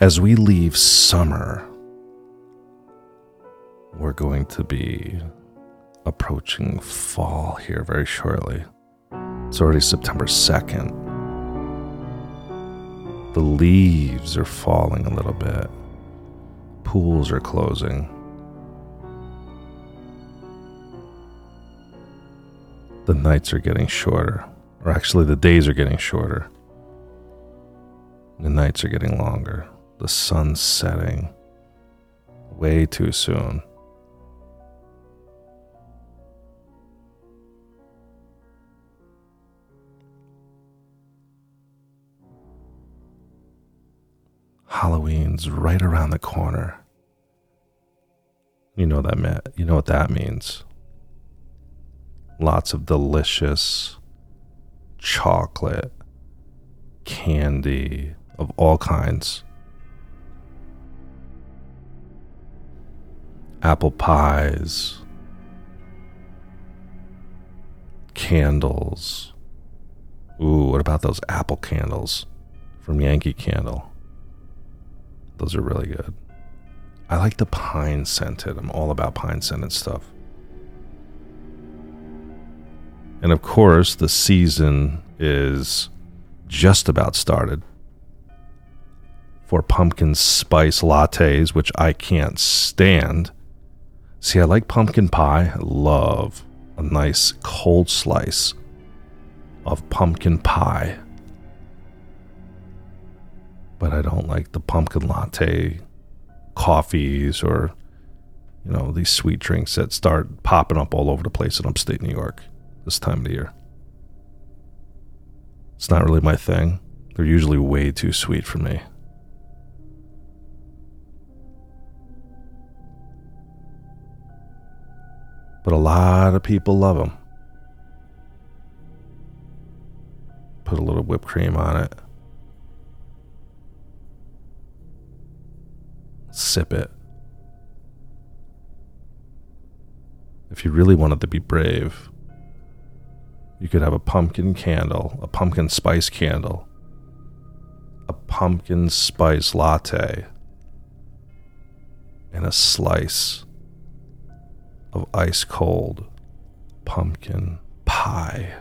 as we leave summer, we're going to be approaching fall here very shortly. It's already September 2nd. The leaves are falling a little bit, pools are closing. The nights are getting shorter, or actually, the days are getting shorter. The nights are getting longer. The sun's setting way too soon. Halloween's right around the corner. You know that man, you know what that means. Lots of delicious chocolate, candy of all kinds. Apple pies, candles. Ooh, what about those apple candles from Yankee Candle? Those are really good. I like the pine scented. I'm all about pine scented stuff. And of course, the season is just about started for pumpkin spice lattes, which I can't stand. See, I like pumpkin pie. I love a nice cold slice of pumpkin pie but I don't like the pumpkin latte coffees or you know these sweet drinks that start popping up all over the place in upstate New York this time of the year. It's not really my thing. They're usually way too sweet for me. But a lot of people love them. Put a little whipped cream on it. sip it. If you really wanted to be brave, you could have a pumpkin candle, a pumpkin spice candle, a pumpkin spice latte, and a slice of ice cold pumpkin pie.